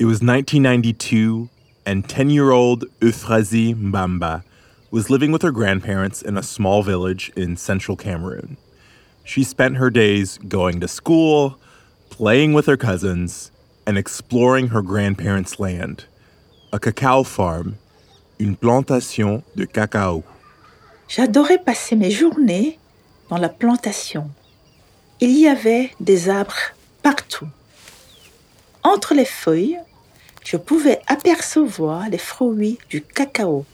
It was 1992, and 10 year old Euphrasie Mbamba was living with her grandparents in a small village in central Cameroon. She spent her days going to school, playing with her cousins, and exploring her grandparents' land a cacao farm, une plantation de cacao. J'adorais passer mes journées dans la plantation. Il y avait des arbres partout. Entre les feuilles, je pouvais apercevoir les fruits du cacao.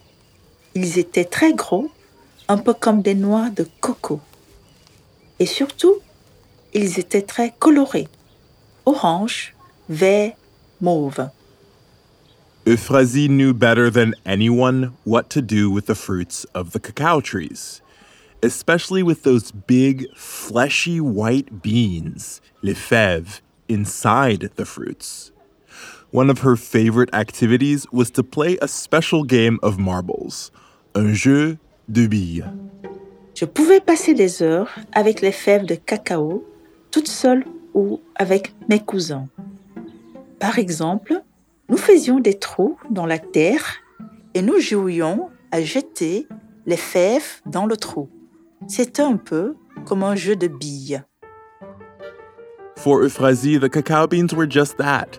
Ils étaient très gros, un peu comme des noix de coco. Et surtout, ils étaient très colorés, orange, vert, mauve. Euphrasie knew better than anyone what to do with the fruits of the cacao trees, especially with those big, fleshy white beans, les fèves, inside the fruits. One of her favorite activities was to play a special game of marbles, un jeu de billes. Je pouvais passer des heures avec les fèves de cacao, toute seule ou avec mes cousins. Par exemple, nous faisions des trous dans la terre et nous jouions à jeter les fèves dans le trou. C'était un peu comme un jeu de billes. For Euphrasie, the cacao beans were just that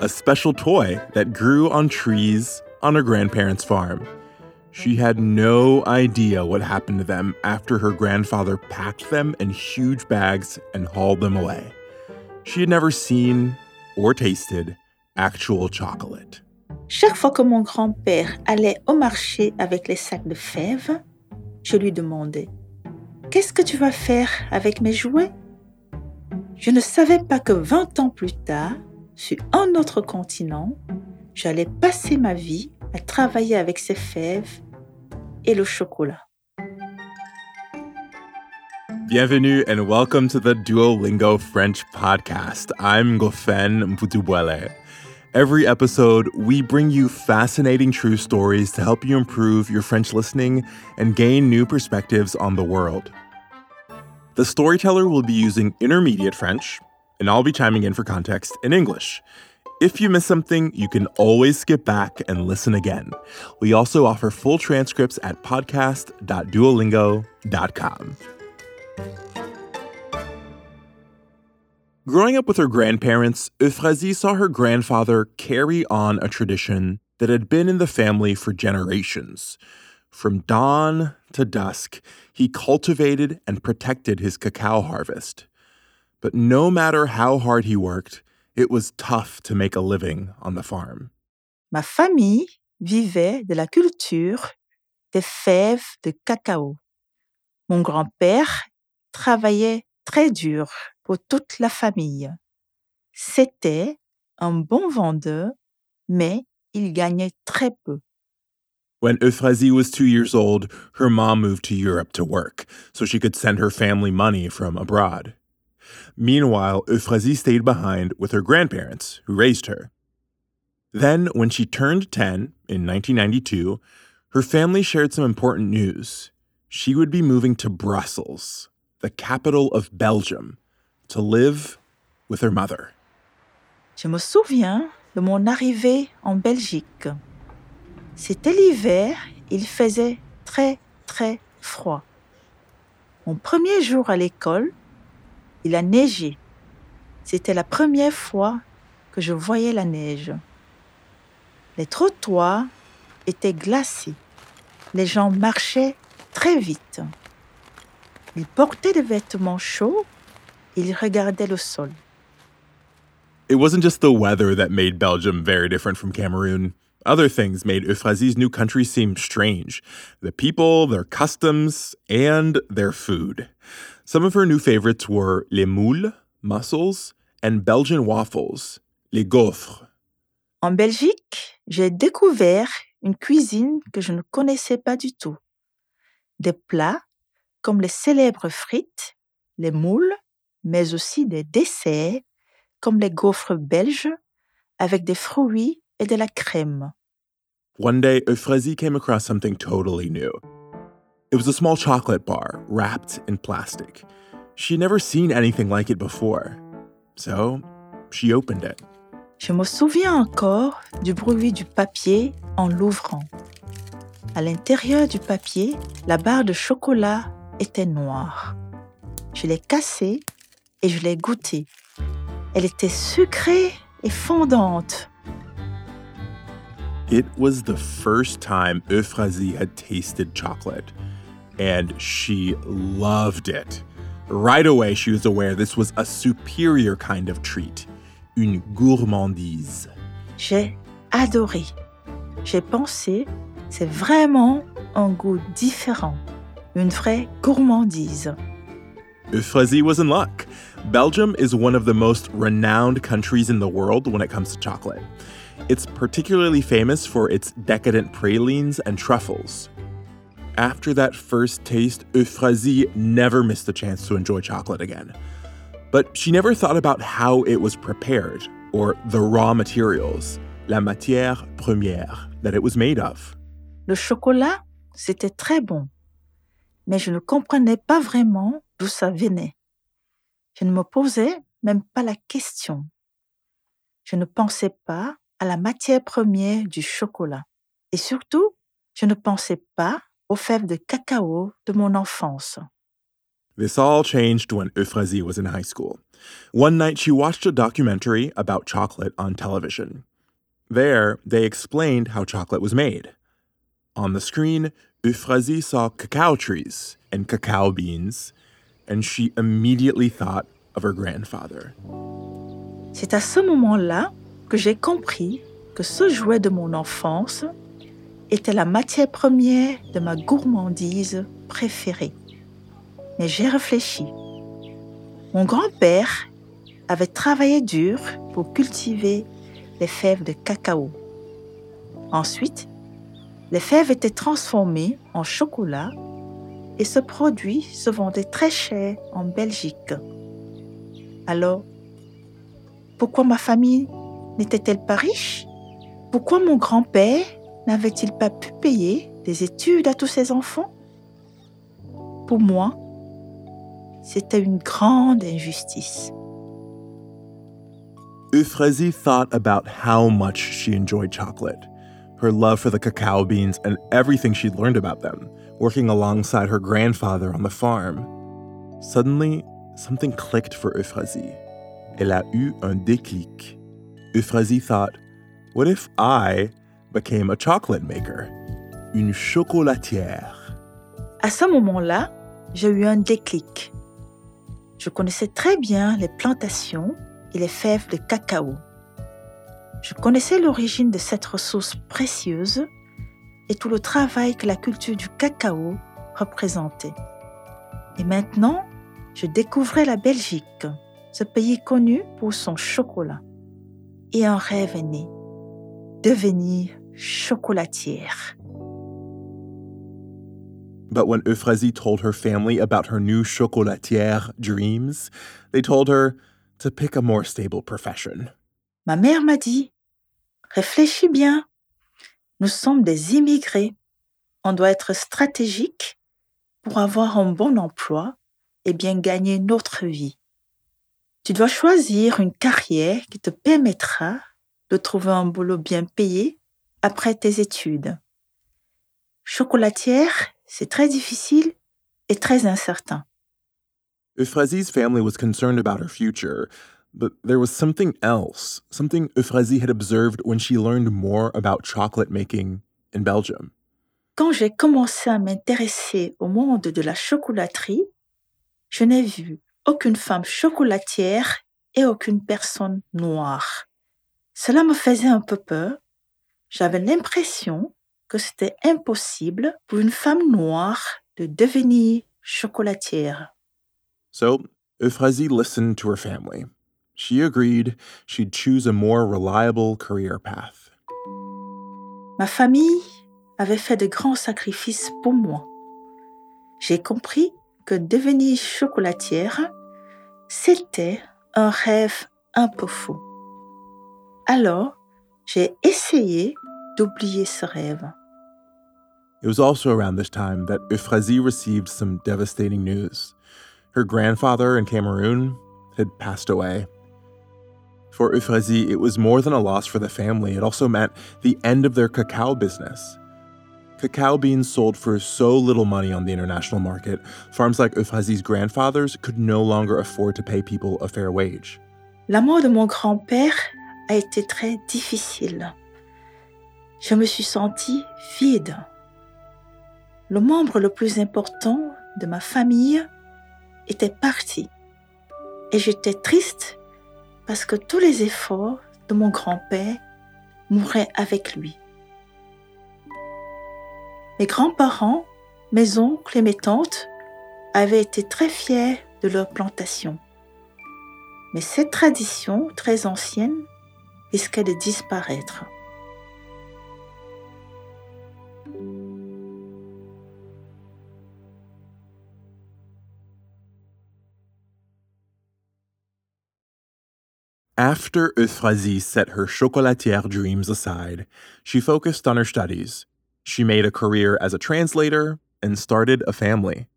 a special toy that grew on trees on her grandparents' farm. She had no idea what happened to them after her grandfather packed them in huge bags and hauled them away. She had never seen or tasted actual chocolate. Chaque fois que mon grand-père allait au marché avec les sacs de fèves, je lui demandais Qu'est-ce que tu vas faire avec mes jouets Je ne savais pas que 20 ans plus tard, sur un autre continent, j'allais passer ma vie à travailler avec ces fèves et le chocolat. Bienvenue and welcome to the Duolingo French podcast. I'm Ngofeen Mputubwele. Every episode, we bring you fascinating true stories to help you improve your French listening and gain new perspectives on the world. The storyteller will be using intermediate French, and I'll be chiming in for context in English. If you miss something, you can always skip back and listen again. We also offer full transcripts at podcast.duolingo.com. Growing up with her grandparents, Euphrasie saw her grandfather carry on a tradition that had been in the family for generations. From dawn to dusk, he cultivated and protected his cacao harvest. But no matter how hard he worked, it was tough to make a living on the farm. Ma famille vivait de la culture des fèves de cacao. Mon grand-père travaillait très dur pour toute la famille. C'était un bon vendeur, mais il gagnait très peu. When Euphrasie was two years old, her mom moved to Europe to work so she could send her family money from abroad. Meanwhile, Euphrasie stayed behind with her grandparents, who raised her. Then, when she turned 10 in 1992, her family shared some important news. She would be moving to Brussels, the capital of Belgium, to live with her mother. Je me souviens de mon arrivée en Belgique. C'était l'hiver, il faisait très très froid. Mon premier jour à l'école, il a neigé. C'était la première fois que je voyais la neige. Les trottoirs étaient glacés. Les gens marchaient très vite. Ils portaient des vêtements chauds ils regardaient le sol. It wasn't just the weather that made Belgium very different from Cameroon. Other things made Euphrasie's new country seem strange the people, their customs, and their food. Some of her new favorites were les moules, mussels, and Belgian waffles, les gaufres. En Belgique, j'ai découvert une cuisine que je ne connaissais pas du tout. Des plats comme les célèbres frites, les moules, mais aussi des desserts comme les gaufres belges avec des fruits et de la crème. One day, Euphrasie came across something totally new. It was a small chocolate bar wrapped in plastic. She'd never seen anything like it before. So she opened it. Je me souviens encore du bruit du papier en l'ouvrant. À l'intérieur du papier, la barre de chocolat était noire. Je l'ai cassée et je l'ai goûtée. Elle était sucrée et fondante. It was the first time Euphrasie had tasted chocolate, and she loved it. Right away, she was aware this was a superior kind of treat, une gourmandise. J'ai adoré. J'ai pensé, c'est vraiment un goût différent, une vraie gourmandise. Euphrasie was in luck. Belgium is one of the most renowned countries in the world when it comes to chocolate. It's particularly famous for its decadent pralines and truffles. After that first taste, Euphrasie never missed a chance to enjoy chocolate again. But she never thought about how it was prepared, or the raw materials, la matière première, that it was made of. Le chocolat, c'était très bon, mais je ne comprenais pas vraiment d'où ça venait. Je ne me posais même pas la question. Je ne pensais pas à la matière première du chocolat. Et surtout, je ne pensais pas aux fèves de cacao de mon enfance. This all changed when Euphrasie was in high school. One night, she watched a documentary about chocolate on television. There, they explained how chocolate was made. On the screen, Euphrasie saw cacao trees and cacao beans, and she immediately thought of her grandfather. C'est à ce moment-là que j'ai compris que ce jouet de mon enfance était la matière première de ma gourmandise préférée. Mais j'ai réfléchi. Mon grand-père avait travaillé dur pour cultiver les fèves de cacao. Ensuite, les fèves étaient transformées en chocolat et ce produit se vendait très cher en Belgique. Alors, pourquoi ma famille n'était-elle pas riche? Pourquoi mon grand-père n'avait-il pas pu payer des études à tous ses enfants? Pour moi, c'était une grande injustice. Euphrasie thought about how much she enjoyed chocolate, her love for the cacao beans, and everything she'd learned about them, working alongside her grandfather on the farm. Suddenly, something clicked for Euphrasie. Elle a eu un déclic. Euphrasie thought, what if I became a chocolate maker? Une chocolatière. À ce moment-là, j'ai eu un déclic. Je connaissais très bien les plantations et les fèves de cacao. Je connaissais l'origine de cette ressource précieuse et tout le travail que la culture du cacao représentait. Et maintenant, je découvrais la Belgique, ce pays connu pour son chocolat. Et un rêve est né, devenir chocolatière. But when Euphrasie told her family about her new chocolatière dreams, they told her to pick a more stable profession. Ma mère m'a dit, réfléchis bien, nous sommes des immigrés, on doit être stratégique pour avoir un bon emploi et bien gagner notre vie. Tu dois choisir une carrière qui te permettra de trouver un boulot bien payé après tes études. Chocolatière, c'est très difficile et très incertain. Euphrasie's family was concerned about her future, but there was something else, something Euphrasie had observed when she learned more about chocolate making in Belgium. Quand j'ai commencé à m'intéresser au monde de la chocolaterie, je n'ai vu aucune femme chocolatière et aucune personne noire. Cela me faisait un peu peur. J'avais l'impression que c'était impossible pour une femme noire de devenir chocolatière. So, Euphrasie listened to her family. She agreed she'd choose a more reliable career path. Ma famille avait fait de grands sacrifices pour moi. J'ai compris que devenir chocolatière, c'était un rêve un peu fou. Alors, j'ai essayé d'oublier ce rêve. It was also around this time that Euphrasie received some devastating news. Her grandfather in Cameroon had passed away. For Euphrasie, it was more than a loss for the family, it also meant the end of their cacao business. Cacao beans sold for so little money on the international market, farms like Euphrasie's grandfathers could no longer afford to pay people a fair wage. La mort de mon grand-père été très difficile. Je me suis sentie vide. Le membre le plus important de ma famille était parti. Et j'étais triste parce que tous les efforts de mon grand-père mouraient avec lui. Mes grands-parents, mes oncles et mes tantes avaient été très fiers de leur plantation. Mais cette tradition très ancienne disparaître. After Euphrasie set her chocolatière dreams aside, she focused on her studies. She made a career as a translator and started a family.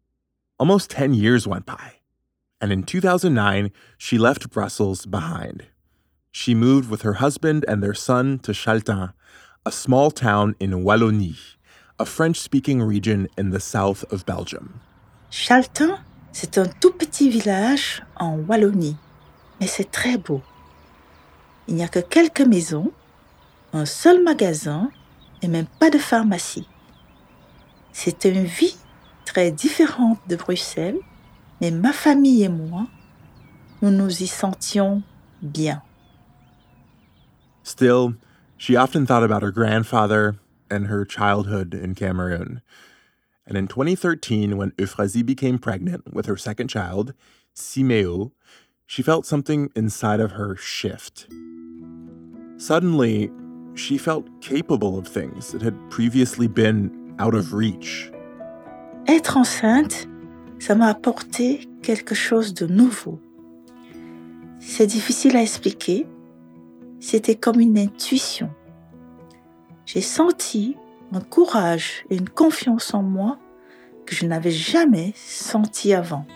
Almost 10 years went by, and in 2009, she left Brussels behind. She moved with her husband and their son to Chaltin, a small town in Wallonie, a French speaking region in the south of Belgium. Chaltin, c'est un tout petit village en Wallonie, mais c'est très beau. Il n'y a que quelques maisons, un seul magasin et même pas de pharmacie. C'était une vie très différente de Bruxelles, mais ma famille et moi, nous nous y sentions bien. Still, she often thought about her grandfather and her childhood in Cameroon. And in 2013, when Euphrasie became pregnant with her second child, Simeo, she felt something inside of her shift. Suddenly, she felt capable of things that had previously been out of reach. Être enceinte, ça m'a apporté quelque chose de nouveau. C'est difficile à expliquer. C'était comme une intuition. J'ai senti un courage et une confiance en moi que je n'avais jamais senti avant.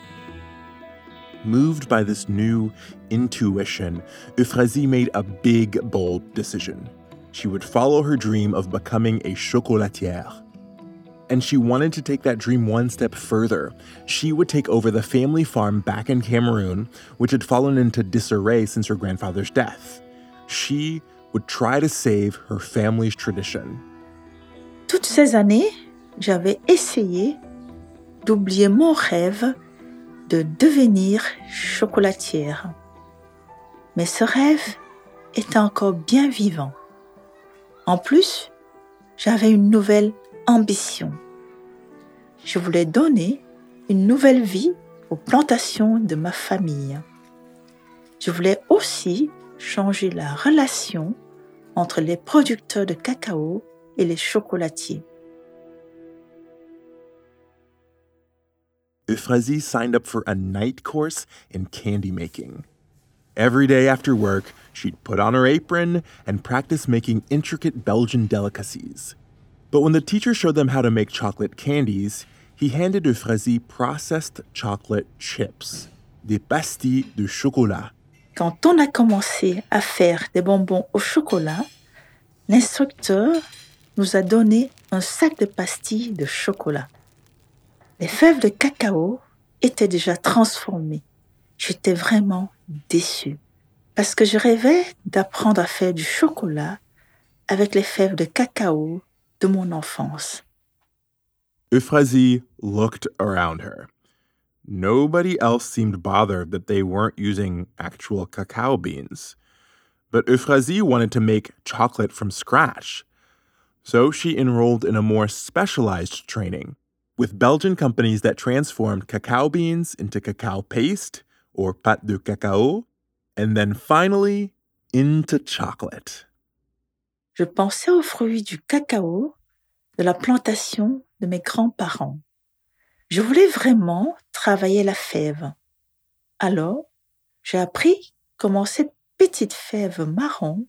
Moved by this new intuition, Euphrasie made a big, bold decision. She would follow her dream of becoming a chocolatière. And she wanted to take that dream one step further. She would take over the family farm back in Cameroon, which had fallen into disarray since her grandfather's death. She would try to save her family's tradition. Toutes ces années, j'avais essayé d'oublier mon rêve de devenir chocolatière. Mais ce rêve était encore bien vivant. En plus, j'avais une nouvelle ambition. Je voulais donner une nouvelle vie aux plantations de ma famille. Je voulais aussi changer la relation entre les producteurs de cacao et les chocolatiers. Euphrasie signed up for a night course in candy making. Every day after work, she'd put on her apron and practice making intricate Belgian delicacies. But when the teacher showed them how to make chocolate candies, he handed Euphrasie processed chocolate chips, des pastilles de chocolat. Quand on a commencé à faire des bonbons au chocolat, l'instructeur nous a donné un sac de pastilles de chocolat. Les fèves de cacao étaient déjà transformées. J'étais vraiment déçue parce que je rêvais d'apprendre à faire du chocolat avec les fèves de cacao de mon enfance. Euphrasie looked around her. Nobody else seemed bothered that they weren't using actual cacao beans. But Euphrasie wanted to make chocolate from scratch. So she enrolled in a more specialized training with Belgian companies that transformed cacao beans into cacao paste or pâte de cacao, and then finally into chocolate. Je pensais aux fruits du cacao de la plantation de mes grands-parents. Je voulais vraiment travailler la fève. Alors, j'ai appris comment cette petite fève marron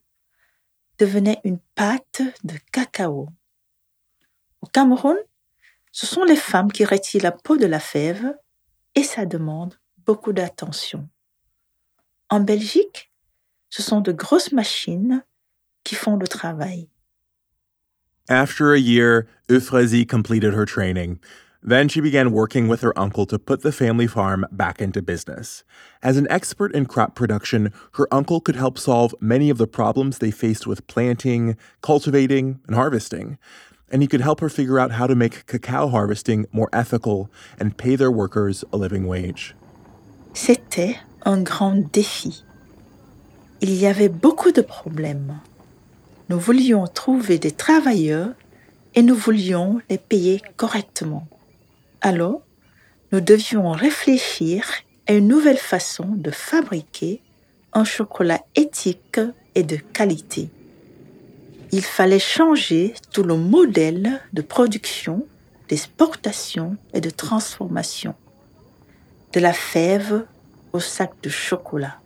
devenait une pâte de cacao. Au Cameroun, ce sont les femmes qui retirent la peau de la fève et ça demande beaucoup d'attention. En Belgique, ce sont de grosses machines qui font le travail. After a year, Euphrasie completed her training. Then she began working with her uncle to put the family farm back into business. As an expert in crop production, her uncle could help solve many of the problems they faced with planting, cultivating, and harvesting. And he could help her figure out how to make cacao harvesting more ethical and pay their workers a living wage. C'était un grand défi. Il y avait beaucoup de problèmes. Nous voulions trouver des travailleurs et nous voulions les payer correctement. Alors, nous devions réfléchir à une nouvelle façon de fabriquer un chocolat éthique et de qualité. Il fallait changer tout le modèle de production, d'exportation et de transformation, de la fève au sac de chocolat.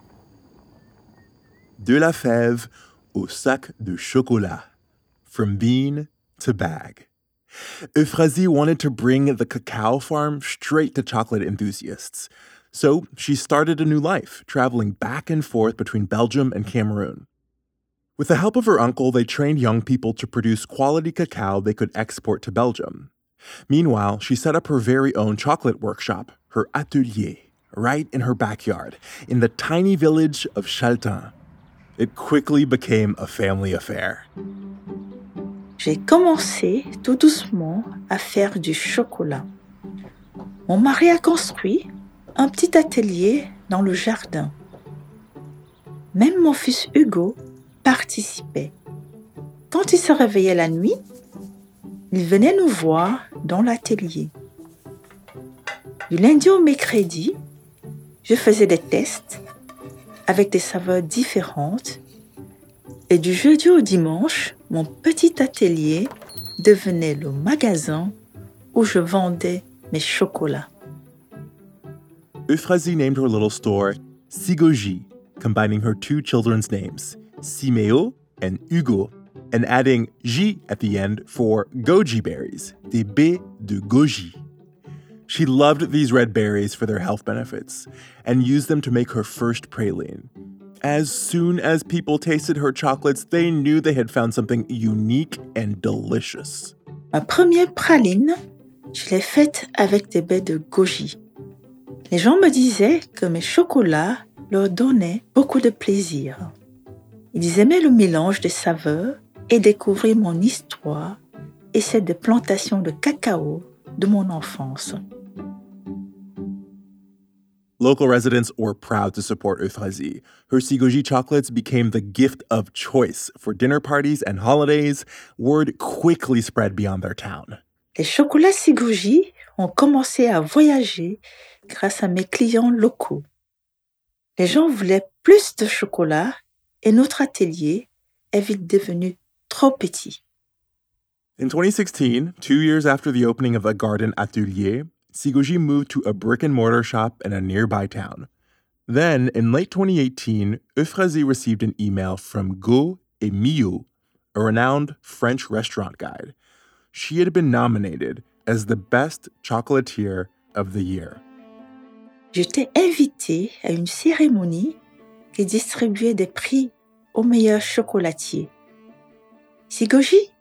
De la fève au sac de chocolat. From bean to bag. Euphrasie wanted to bring the cacao farm straight to chocolate enthusiasts. So she started a new life, traveling back and forth between Belgium and Cameroon. With the help of her uncle, they trained young people to produce quality cacao they could export to Belgium. Meanwhile, she set up her very own chocolate workshop, her atelier, right in her backyard, in the tiny village of Chaltin. It quickly became a family affair. J'ai commencé tout doucement à faire du chocolat. Mon mari a construit un petit atelier dans le jardin. Même mon fils Hugo participait. Quand il se réveillait la nuit, il venait nous voir dans l'atelier. Du lundi au mercredi, je faisais des tests avec des saveurs différentes et du jeudi au dimanche, mon petit atelier devenait le magasin où je vendais mes chocolats. Euphrasie named her little store Sigoji, combining her two children's names, Simeo and Hugo, and adding J at the end for goji berries, des baies de goji. She loved these red berries for their health benefits and used them to make her first praline. As soon as people tasted her chocolates, they knew they had found something unique and delicious. Ma première praline, je l'ai faite avec des baies de goji. Les gens me disaient que mes chocolats leur donnaient beaucoup de plaisir. Ils aimaient le mélange des saveurs et découvrir mon histoire et celle des plantations de cacao de mon enfance. Local residents were proud to support Euphrasie. Her Sigoji chocolates became the gift of choice for dinner parties and holidays. Word quickly spread beyond their town. Les chocolats Sigoji ont commencé à voyager grâce à mes clients locaux. Les gens voulaient plus de chocolat et notre atelier est vite devenu trop petit. In 2016, two years after the opening of the Garden Atelier, Sigoji moved to a brick and mortar shop in a nearby town. Then, in late 2018, Euphrasie received an email from Go Miu, a renowned French restaurant guide. She had been nominated as the best chocolatier of the year. J'étais invitée à une cérémonie qui distribuait des prix aux meilleurs chocolatiers. Sigoji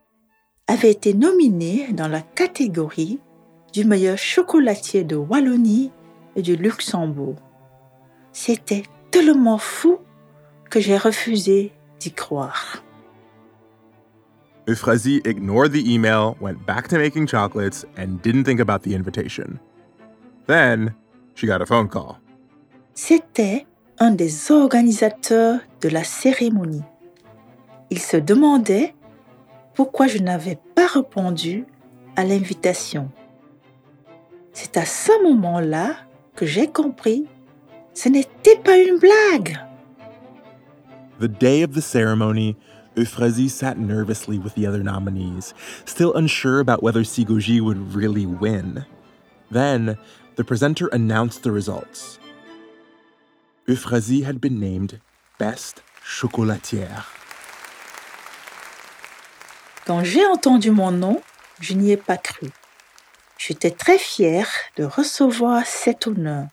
avait été nominé dans la catégorie du meilleur chocolatier de Wallonie et du Luxembourg. C'était tellement fou que j'ai refusé d'y croire. Euphrasie ignored the email, went back to making chocolates, and didn't think about the invitation. Then, she got a phone call. C'était un des organisateurs de la cérémonie. Il se demandait pourquoi je n'avais pas répondu à l'invitation. C'est à ce moment-là que j'ai compris, ce n'était pas une blague. The day of the ceremony, Euphrasie sat nervously with the other nominees, still unsure about whether Sigoji would really win. Then, the presenter announced the results. Euphrasie had been named Best Chocolatière. Quand j'ai entendu mon nom, je n'y ai pas cru. J'étais très fière de recevoir cet honneur.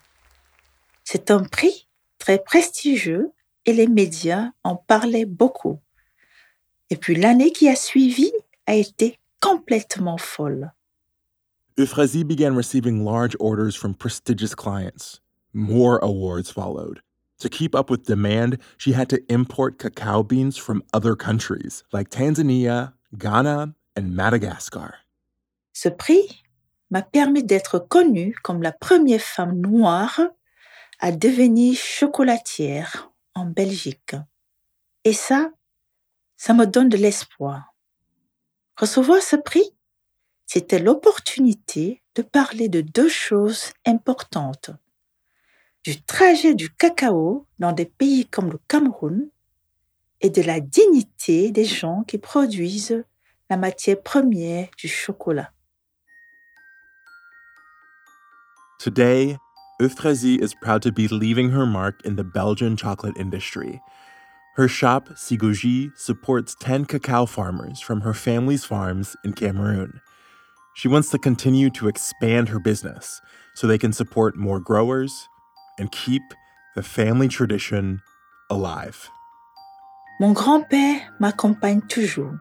C'est un prix très prestigieux et les médias en parlaient beaucoup. Et puis l'année qui a suivi a été complètement folle. Euphrasie began receiving large orders from prestigious clients. More awards followed. To keep up with demand, she had to import cacao beans from other countries like Tanzania, Ghana, and Madagascar. Ce prix m'a permis d'être connue comme la première femme noire à devenir chocolatière en Belgique. Et ça, ça me donne de l'espoir. Recevoir ce prix, c'était l'opportunité de parler de deux choses importantes. Du trajet du cacao dans des pays comme le Cameroun et de la dignité des gens qui produisent la matière première du chocolat. Today, Euphrasie is proud to be leaving her mark in the Belgian chocolate industry. Her shop, Sigoji, supports 10 cacao farmers from her family's farms in Cameroon. She wants to continue to expand her business so they can support more growers and keep the family tradition alive. Mon grand-père m'accompagne toujours.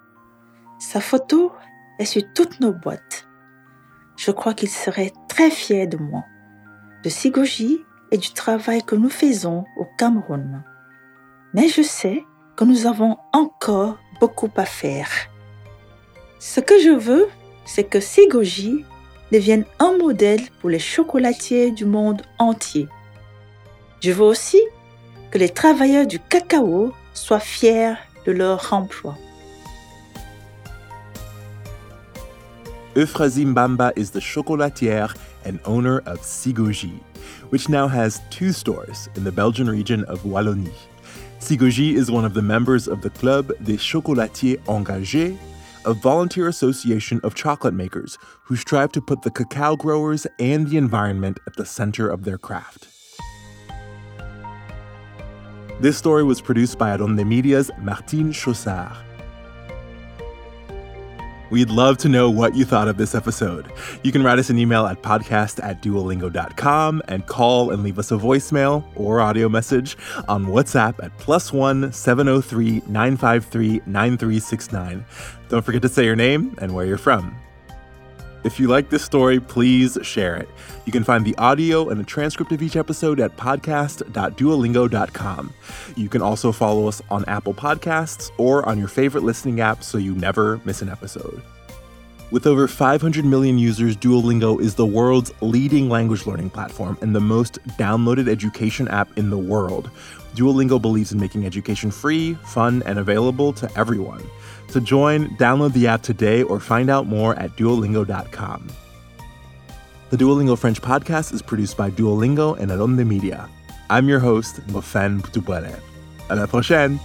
Sa photo est sur toutes nos boîtes. Je crois qu'il serait très fier de moi, de Sigoji et du travail que nous faisons au Cameroun. Mais je sais que nous avons encore beaucoup à faire. Ce que je veux, c'est que Sigoji devienne un modèle pour les chocolatiers du monde entier. Je veux aussi que les travailleurs du cacao soient fiers de leur emploi. Euphrasie Mbamba is the chocolatière and owner of Sigoji, which now has two stores in the Belgian region of Wallonie. Sigoji is one of the members of the Club des Chocolatiers Engagés, a volunteer association of chocolate makers who strive to put the cacao growers and the environment at the center of their craft. This story was produced by Adonde Media's Martine Chaussard. We'd love to know what you thought of this episode. You can write us an email at podcast at duolingo.com and call and leave us a voicemail or audio message on WhatsApp at plus one 703 953 9369. Don't forget to say your name and where you're from. If you like this story, please share it. You can find the audio and a transcript of each episode at podcast.duolingo.com. You can also follow us on Apple Podcasts or on your favorite listening app so you never miss an episode. With over 500 million users, Duolingo is the world's leading language learning platform and the most downloaded education app in the world. Duolingo believes in making education free, fun, and available to everyone. To join, download the app today or find out more at duolingo.com. The Duolingo French podcast is produced by Duolingo and Adonde Media. I'm your host, Ngofeen Mputubwele. À la prochaine!